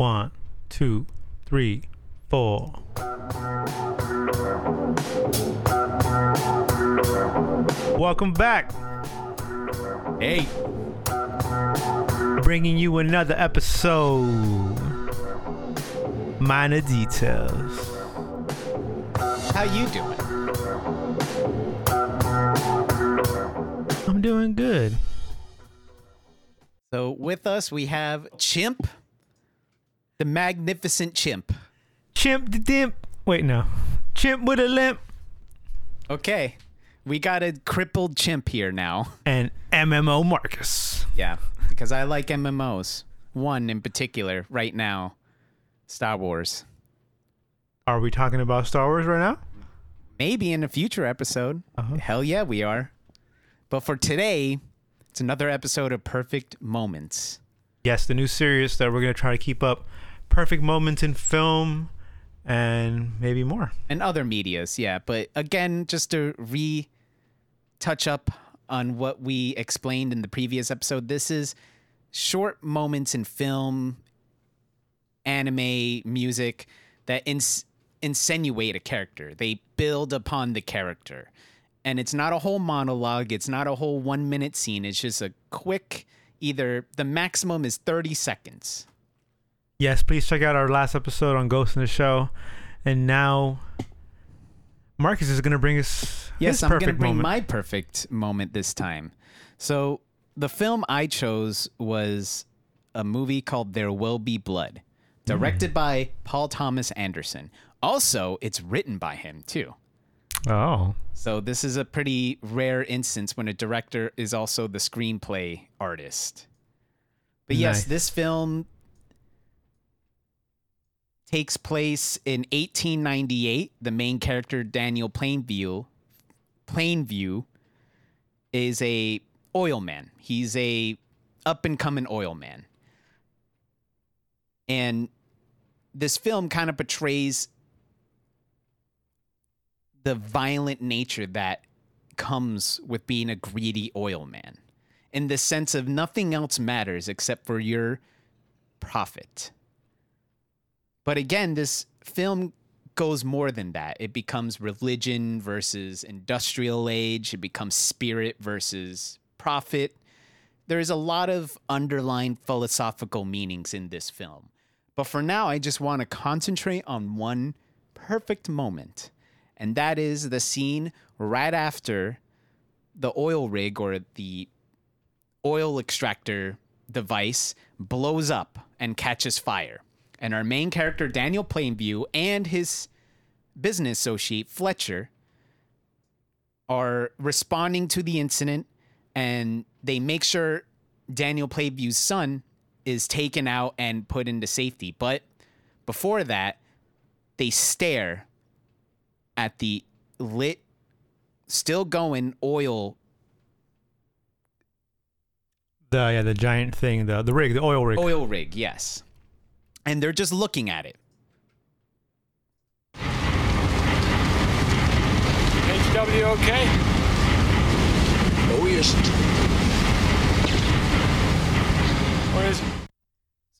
One, two, three, four. Welcome back. Hey, Bringing you another episode. Minor details. how you doing? I'm doing good. So with us we have Chimp, the magnificent Chimp. Chimp the dimp. Wait, no. Chimp with a limp. Okay, we got a crippled Chimp here now. And MMO Marcus. Yeah, because I like MMOs. One in particular, right now, Star Wars. Are we talking about Star Wars right now? Maybe in a future episode. Uh-huh. Hell yeah, we are. But for today, it's another episode of Perfect Moments. Yes, the new series that we're going to try to keep up. Perfect moments in film and maybe more. and other medias yeah. But again just to re touch up on what we explained in the previous episode this is short moments in film anime music that ins- insinuate a character. They build upon the character. And it's not a whole monologue. It's not a whole one minute scene. It's just a quick either the maximum is 30 seconds Yes, please check out our last episode on Ghost in the Shell. And now Marcus is going to bring us Yes, I'm going to bring moment. my perfect moment this time. So, the film I chose was a movie called There Will Be Blood, directed by Paul Thomas Anderson. Also, it's written by him, too. oh, So, this is a pretty rare instance when a director is also the screenplay artist. But yes, Nice. this film takes place in 1898. The main character, Daniel Plainview, Plainview, is a oil man. He's a up and coming oil man. And this film kind of portrays the violent nature that comes with being a greedy oil man in the sense of nothing else matters except for your profit. But again, this film goes more than that. It becomes religion versus industrial age, it becomes spirit versus profit. There's a lot of underlying philosophical meanings in this film. But for now, I just want to concentrate on one perfect moment. And that is the scene right after the oil rig or the oil extractor device blows up and catches fire. And our main character, Daniel Plainview, and his business associate, Fletcher, are responding to the incident and they make sure Daniel Plainview's son is taken out and put into safety. But before that, they stare at the lit, still going oil the yeah, the giant thing, the the rig, the oil rig. oil rig, yes. And they're just looking at it. HW okay? Oh, no, he isn't.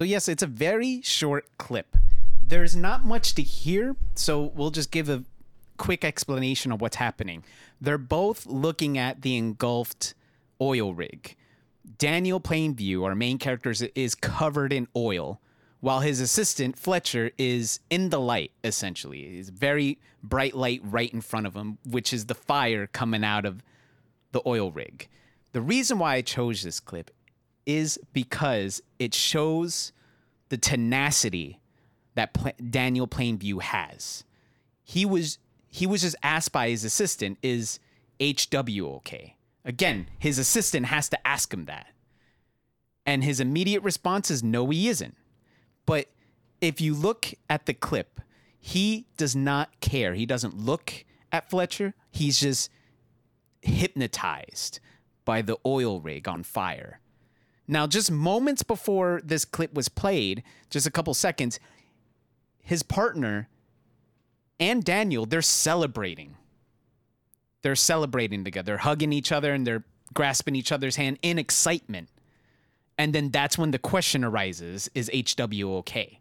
So yes, it's a very short clip. There's not much to hear, so we'll just give a quick explanation of what's happening. They're both looking at the engulfed oil rig. Daniel Plainview, our main character, is- is covered in oil, while his assistant Fletcher is in the light. Essentially, it's very bright light right in front of him, which is the fire coming out of the oil rig. The reason why I chose this clip is because it shows the tenacity that Pla- Daniel Plainview has. He was he was just asked by his assistant, "Is HW okay?" Again, his assistant has to ask him that, and his immediate response is, "No, he isn't." But if you look at the clip, he does not care. He doesn't look at Fletcher. He's just hypnotized by the oil rig on fire. Now, just moments before this clip was played, just a couple seconds, his partner and Daniel, they're celebrating. They're celebrating together, hugging each other, and they're grasping each other's hand in excitement. And then that's when the question arises is HW okay?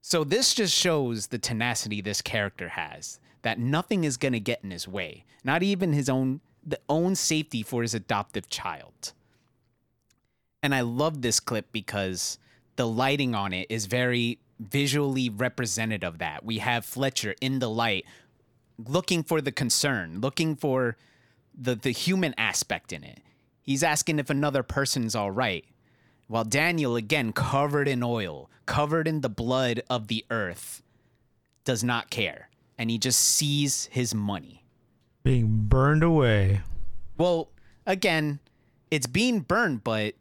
So this just shows the tenacity this character has. That nothing is gonna get in his way. Not even his own the own safety for his adoptive child. And I love this clip because the lighting on it is very visually representative of that. We have Fletcher in the light looking for the concern, looking for the the human aspect in it. He's asking if another person's all right. While Daniel again covered in oil, covered in the blood of the earth, does not care and he just sees his money. Being burned away. Well, again, it's being burned, but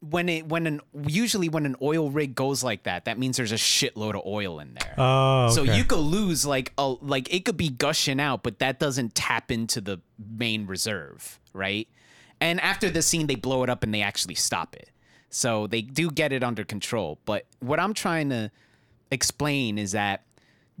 when it when an usually when an oil rig goes like that, that means there's a shitload of oil in there. Oh, So you could lose like a like it could be gushing out, but that doesn't tap into the main reserve, right? And after the scene, they blow it up and they actually stop it. So they do get it under control. But what I'm trying to explain is that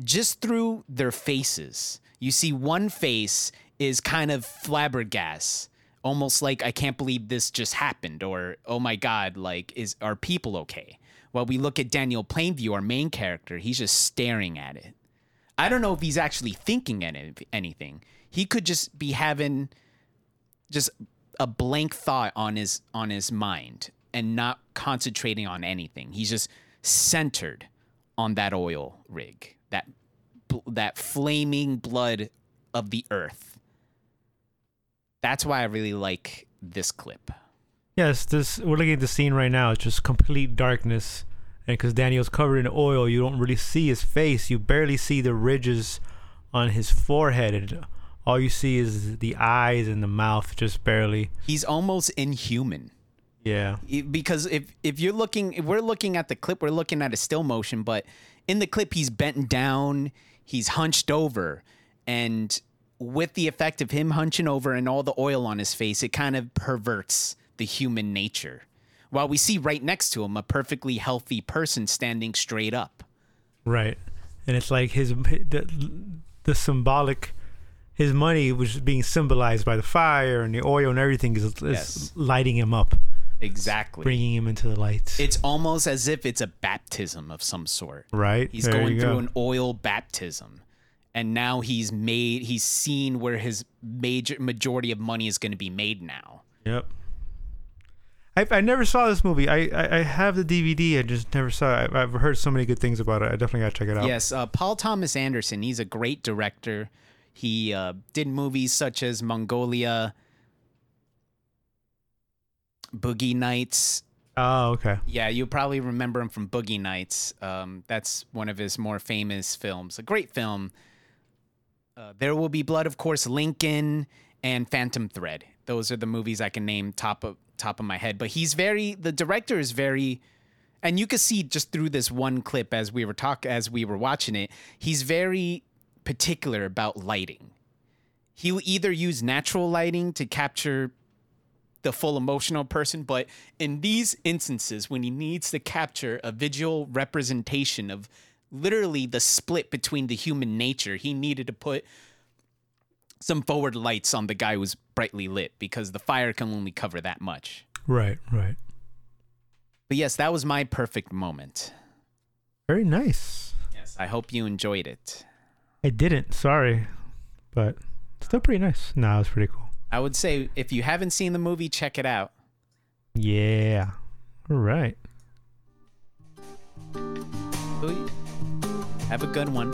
just through their faces, you see one face is kind of flabbergasted, almost like I can't believe this just happened, or oh my god, like is are people okay? While we look at Daniel Plainview, our main character, he's just staring at it. I don't know if he's actually thinking any- anything. He could just be having just a blank thought on his on his mind and not concentrating on anything. He's just centered on that oil rig, that that flaming blood of the earth. That's why I really like this clip. Yes, this we're looking at the scene right now. It's just complete darkness, and because Daniel's covered in oil, you don't really see his face. You barely see the ridges on his forehead, and all you see is the eyes and the mouth, just barely. He's almost inhuman. Yeah, because if if you're looking if we're looking at the clip we're looking at a still motion but in the clip he's bent down he's hunched over and with the effect of him hunching over and all the oil on his face it kind of perverts the human nature while we see right next to him a perfectly healthy person standing straight up right. And it's like his the, the symbolic. His money was being symbolized by the fire and the oil and everything is, is Yes. lighting him up, exactly bringing him into the lights. it's almost as if it's a baptism of some sort right. He's There going through go. an oil baptism. And now he's made he's seen where his major majority of money is going to be made now. Yep. I, I never saw this movie. I, I, I have the DVD. I just never saw it. I, I've heard so many good things about it. I definitely got to check it out. Yes, uh, Paul Thomas Anderson, he's a great director. He uh, did movies such as Magnolia, Boogie Nights. Oh, okay. Yeah, you probably remember him from Boogie Nights. Um, that's one of his more famous films. A great film. Uh, there Will Be Blood, of course, Lincoln, and Phantom Thread. Those are the movies I can name top of top of my head. But he's very the director is very and you could see just through this one clip as we were talk as we were watching it, he's very particular about lighting. He'll either use natural lighting to capture the full emotional person, but in these instances, when he needs to capture a visual representation of literally the split between the human nature, he needed to put some forward lights on the guy who's brightly lit because the fire can only cover that much. Right, right. But yes, that was my perfect moment. Very nice. Yes, I hope you enjoyed it. I didn't. Sorry, but still pretty nice. No, it was pretty cool. I would say if you haven't seen the movie, check it out. Yeah. All right. Have a good one.